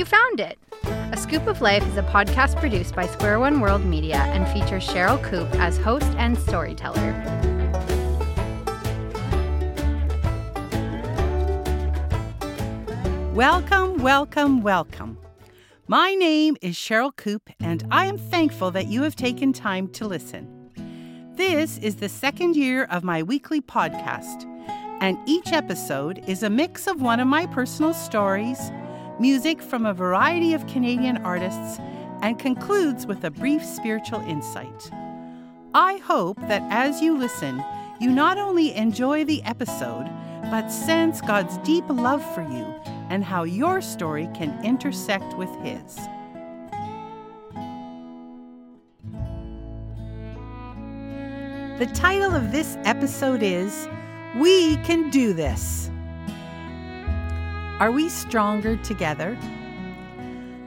You found it! A Skoop of Life is a podcast produced by Square One World Media and features Sherryl Koop as host and storyteller. Welcome, welcome, welcome. My name is Sherryl Koop, and I am thankful that you have taken time to listen. This is the second year of my weekly podcast, and each episode is a mix of one of my personal stories, music from a variety of Canadian artists, and concludes with a brief spiritual insight. I hope that as you listen, you not only enjoy the episode, but sense God's deep love for you and how your story can intersect with His. The title of this episode is We Can Do This. Are we stronger together?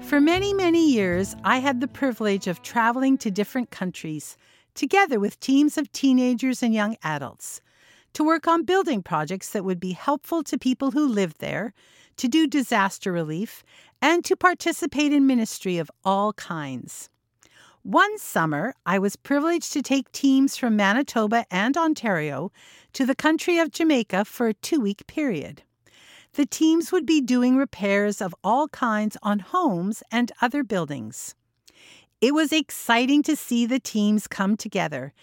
For many, many years, I had the privilege of traveling to different countries together with teams of teenagers and young adults to work on building projects that would be helpful to people who lived there to do disaster relief, and to participate in ministry of all kinds. One summer, I was privileged to take teams from Manitoba and Ontario to the country of Jamaica for a two week period. The teams would be doing repairs of all kinds on homes and other buildings. It was exciting to see the teams come together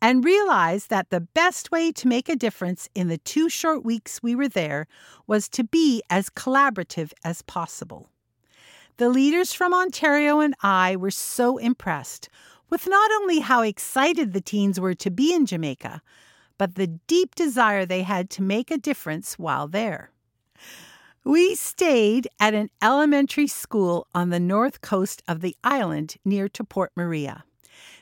and realize that the best way to make a difference in the two short weeks we were there was to be as collaborative as possible. The leaders from Ontario and I were so impressed with not only how excited the teens were to be in Jamaica, but the deep desire they had to make a difference while there. We stayed at an elementary school on the north coast of the island near to Port Maria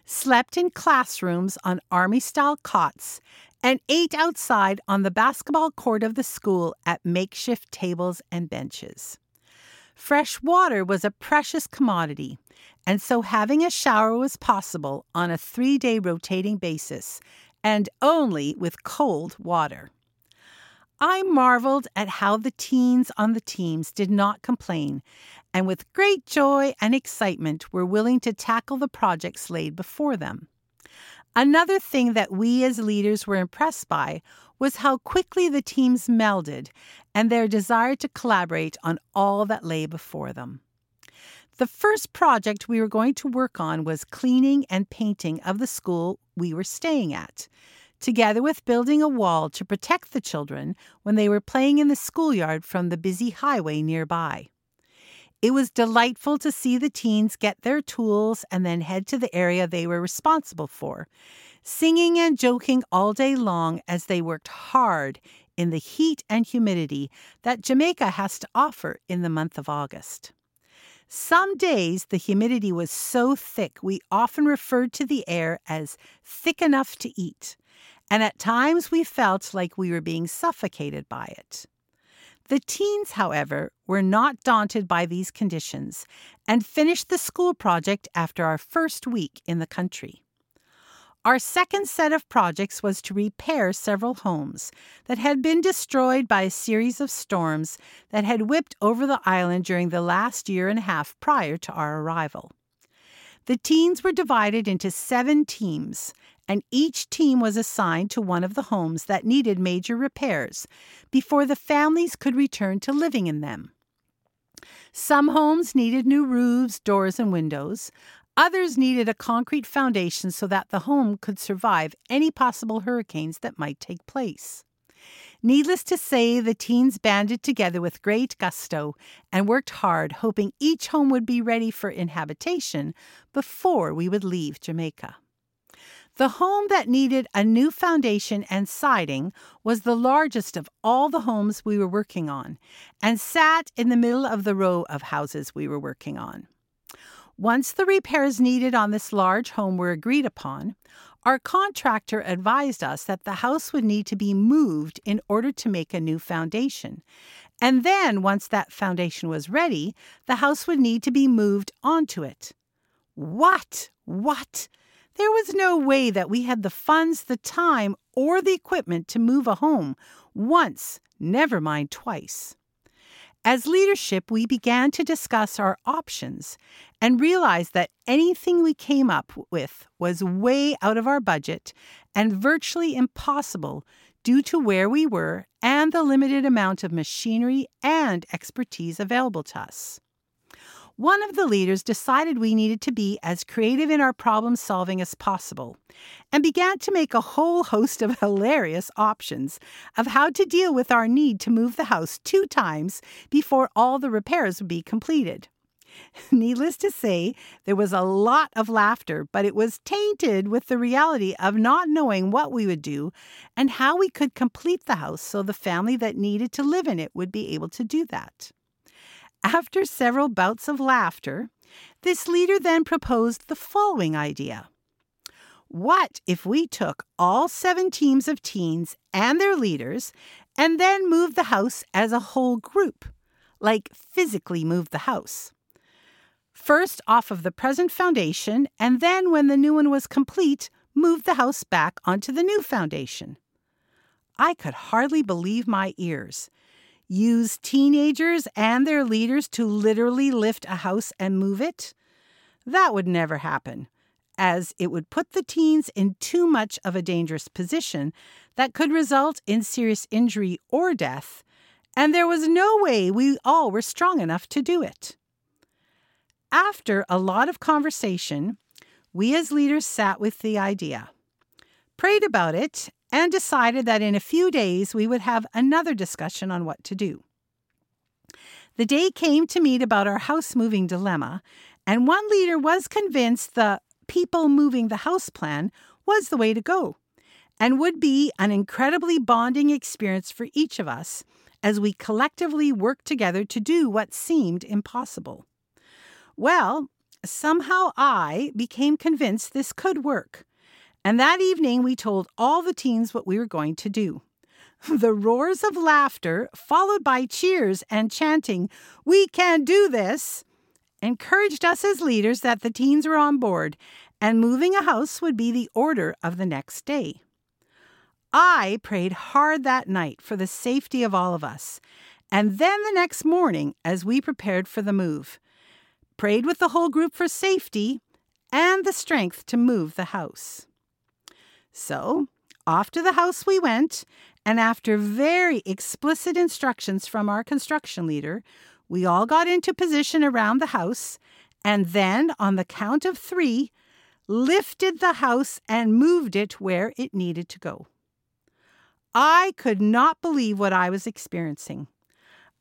slept in classrooms on army style cots, and ate outside on the basketball court of the school at makeshift tables and benches. Fresh water was a precious commodity, and so having a shower was possible on a three day rotating basis, and only with cold water. I marveled at how the teens on the teams did not complain and with great joy and excitement were willing to tackle the projects laid before them. Another thing that we as leaders were impressed by was how quickly the teams melded and their desire to collaborate on all that lay before them. The first project we were going to work on was cleaning and painting of the school we were staying at, together with building a wall to protect the children when they were playing in the schoolyard from the busy highway nearby. It was delightful to see the teens get their tools and then head to the area they were responsible for, singing and joking all day long as they worked hard in the heat and humidity that Jamaica has to offer in the month of August. Some days the humidity was so thick we often referred to the air as thick enough to eat, and at times we felt like we were being suffocated by it. The teens, however, were not daunted by these conditions and finished the school project after our first week in the country. Our second set of projects was to repair several homes that had been destroyed by a series of storms that had whipped over the island during the last year and a half prior to our arrival. The teens were divided into seven teams, and each team was assigned to one of the homes that needed major repairs before the families could return to living in them. Some homes needed new roofs, doors, and windows. Others needed a concrete foundation so that the home could survive any possible hurricanes that might take place. Needless to say, the teens banded together with great gusto and worked hard, hoping each home would be ready for inhabitation before we would leave Jamaica. The home that needed a new foundation and siding was the largest of all the homes we were working on and sat in the middle of the row of houses we were working on. Once the repairs needed on this large home were agreed upon, our contractor advised us that the house would need to be moved in order to make a new foundation. And then, once that foundation was ready, the house would need to be moved onto it. What? What? There was no way that we had the funds, the time, or the equipment to move a home once, never mind twice. As leadership, we began to discuss our options and realized that anything we came up with was way out of our budget and virtually impossible due to where we were and the limited amount of machinery and expertise available to us. One of the leaders decided we needed to be as creative in our problem solving as possible and began to make a whole host of hilarious options of how to deal with our need to move the house two times before all the repairs would be completed. Needless to say, there was a lot of laughter, but it was tainted with the reality of not knowing what we would do and how we could complete the house so the family that needed to live in it would be able to do that. After several bouts of laughter, this leader then proposed the following idea. What if we took all seven teams of teens and their leaders and then moved the house as a whole group? Like physically moved the house. First off of the present foundation, and then when the new one was complete, moved the house back onto the new foundation. I could hardly believe my ears use teenagers and their leaders to literally lift a house and move it? That would never happen, as it would put the teens in too much of a dangerous position that could result in serious injury or death, and there was no way we all were strong enough to do it. After a lot of conversation, we as leaders sat with the idea, prayed about it, and decided that in a few days we would have another discussion on what to do. The day came to meet about our house moving dilemma, and one leader was convinced the people moving the house plan was the way to go and would be an incredibly bonding experience for each of us as we collectively worked together to do what seemed impossible. Well, somehow I became convinced this could work. And that evening, we told all the teens what we were going to do. The roars of laughter, followed by cheers and chanting, We can do this, encouraged us as leaders that the teens were on board and moving a house would be the order of the next day. I prayed hard that night for the safety of all of us, and then the next morning as we prepared for the move, prayed with the whole group for safety and the strength to move the house. So, off to the house we went, and after very explicit instructions from our construction leader, we all got into position around the house, and then, on the count of three, lifted the house and moved it where it needed to go. I could not believe what I was experiencing.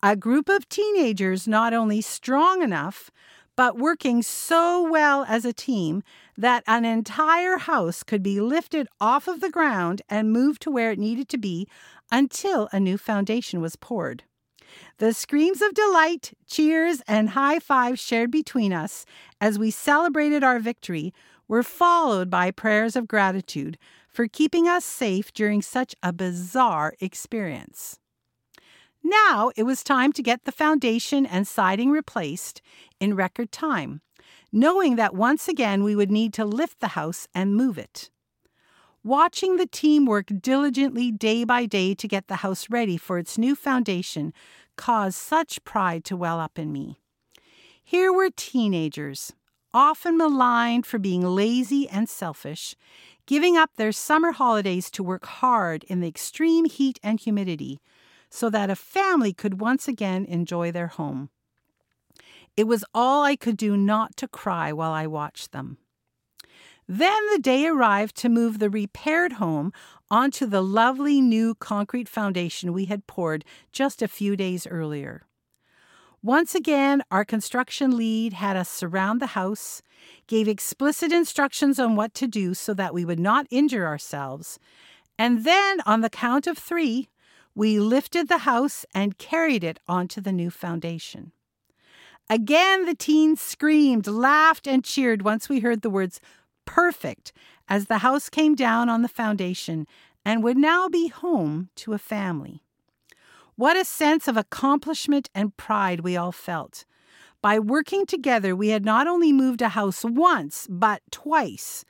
A group of teenagers not only strong enough, but working so well as a team that an entire house could be lifted off of the ground and moved to where it needed to be until a new foundation was poured. The screams of delight, cheers, and high fives shared between us as we celebrated our victory were followed by prayers of gratitude for keeping us safe during such a bizarre experience. Now it was time to get the foundation and siding replaced in record time, knowing that once again we would need to lift the house and move it. Watching the team work diligently day by day to get the house ready for its new foundation caused such pride to well up in me. Here were teenagers, often maligned for being lazy and selfish, giving up their summer holidays to work hard in the extreme heat and humidity so that a family could once again enjoy their home. It was all I could do not to cry while I watched them. Then the day arrived to move the repaired home onto the lovely new concrete foundation we had poured just a few days earlier. Once again, our construction lead had us surround the house, gave explicit instructions on what to do so that we would not injure ourselves, and then, on the count of three, we lifted the house and carried it onto the new foundation. Again, the teens screamed, laughed, and cheered once we heard the words perfect as the house came down on the foundation and would now be home to a family. What a sense of accomplishment and pride we all felt. By working together, we had not only moved a house once, but twice,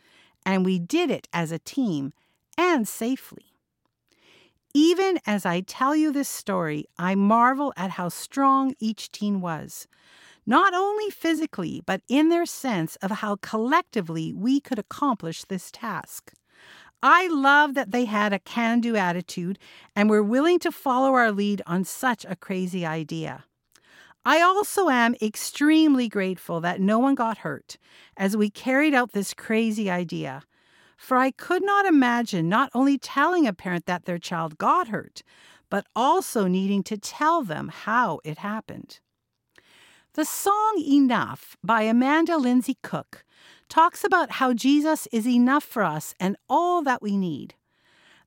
and we did it as a team and safely. Even as I tell you this story, I marvel at how strong each teen was, not only physically, but in their sense of how collectively we could accomplish this task. I love that they had a can do attitude and were willing to follow our lead on such a crazy idea. I also am extremely grateful that no one got hurt as we carried out this crazy idea. For I could not imagine not only telling a parent that their child got hurt, but also needing to tell them how it happened. The song Enough by Amanda Lindsey Cook talks about how Jesus is enough for us and all that we need.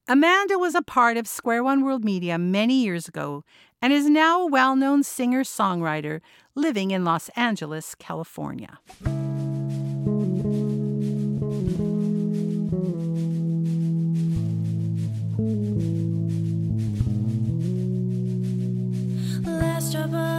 Amanda was a part of Square One World Media many years ago and is now a well known singer songwriter living in Los Angeles, California. Last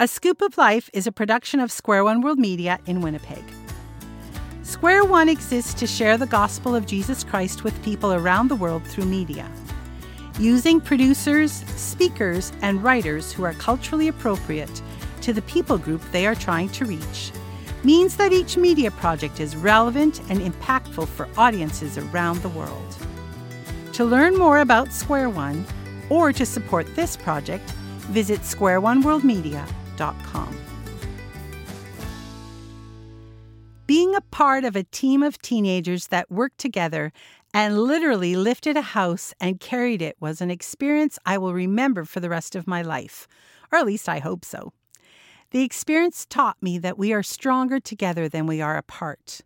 A Skoop of Life is a production of Square One World Media in Winnipeg. Square One exists to share the gospel of Jesus Christ with people around the world through media. Using producers, speakers, and writers who are culturally appropriate to the people group they are trying to reach means that each media project is relevant and impactful for audiences around the world. To learn more about Square One or to support this project, visit Being a part of a team of teenagers that worked together and literally lifted a house and carried it was an experience I will remember for the rest of my life, or at least I hope so. The experience taught me that we are stronger together than we are apart.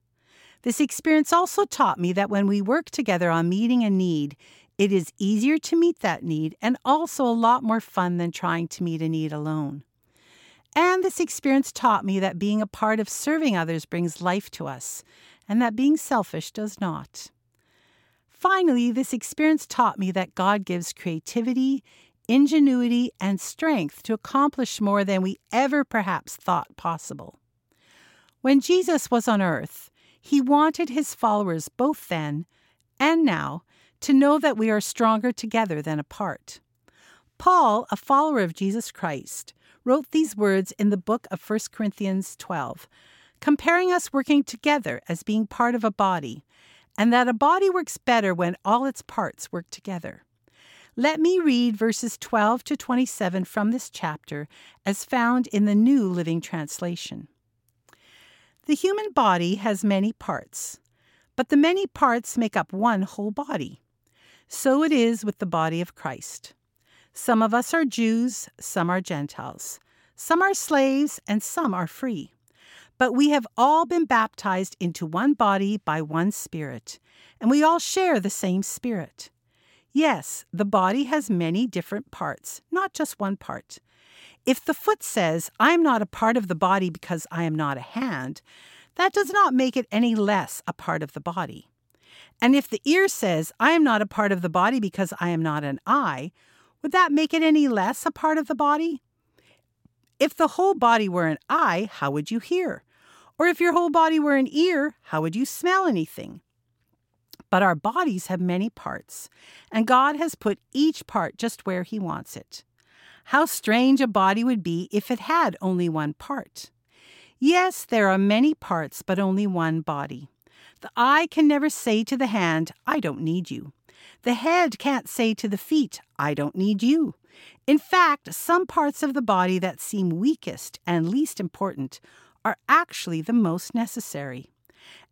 This experience also taught me that when we work together on meeting a need, it is easier to meet that need and also a lot more fun than trying to meet a need alone. And this experience taught me that being a part of serving others brings life to us, and that being selfish does not. Finally, this experience taught me that God gives creativity, ingenuity, and strength to accomplish more than we ever perhaps thought possible. When Jesus was on earth, he wanted his followers both then and now to know that we are stronger together than apart. Paul, a follower of Jesus Christ, wrote these words in the book of 1 Corinthians 12, comparing us working together as being part of a body, and that a body works better when all its parts work together. Let me read verses 12 to 27 from this chapter as found in the New Living Translation. The human body has many parts, but the many parts make up one whole body. So it is with the body of Christ. Some of us are Jews, some are Gentiles. Some are slaves, and some are free. But we have all been baptized into one body by one Spirit, and we all share the same Spirit. Yes, the body has many different parts, not just one part. If the foot says, I am not a part of the body because I am not a hand, that does not make it any less a part of the body. And if the ear says, I am not a part of the body because I am not an eye, would that make it any less a part of the body? If the whole body were an eye, how would you hear? Or if your whole body were an ear, how would you smell anything? But our bodies have many parts, and God has put each part just where He wants it. How strange a body would be if it had only one part. Yes, there are many parts, but only one body. The eye can never say to the hand, I don't need you. The head can't say to the feet, I don't need you. In fact, some parts of the body that seem weakest and least important are actually the most necessary.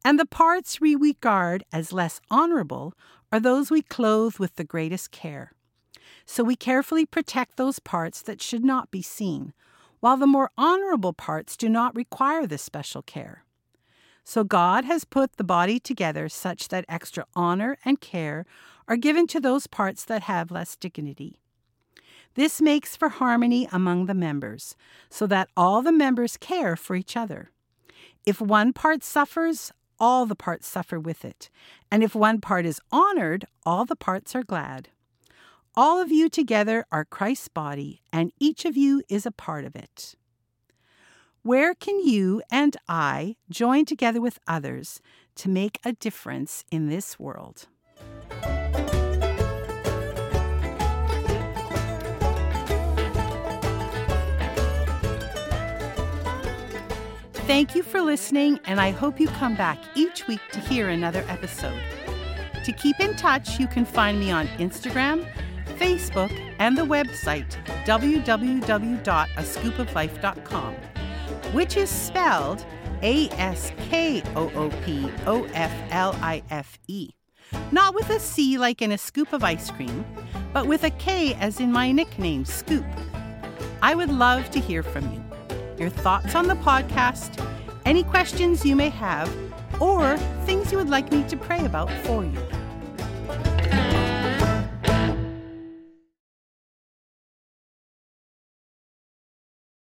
And the parts we regard as less honorable are those we clothe with the greatest care. So we carefully protect those parts that should not be seen, while the more honorable parts do not require this special care. So God has put the body together such that extra honor and care are given to those parts that have less dignity. This makes for harmony among the members, so that all the members care for each other. If one part suffers, all the parts suffer with it. And if one part is honored, all the parts are glad. All of you together are Christ's body, and each of you is a part of it. Where can you and I join together with others to make a difference in this world? Thank you for listening, and I hope you come back each week to hear another episode. To keep in touch, you can find me on Instagram, Facebook, and the website www.askoopoflife.com, which is spelled A S K O O P O F L I F E. Not with a C like in a scoop of ice cream, but with a K as in my nickname, Skoop. I would love to hear from you. Your thoughts on the podcast, any questions you may have, or things you would like me to pray about for you.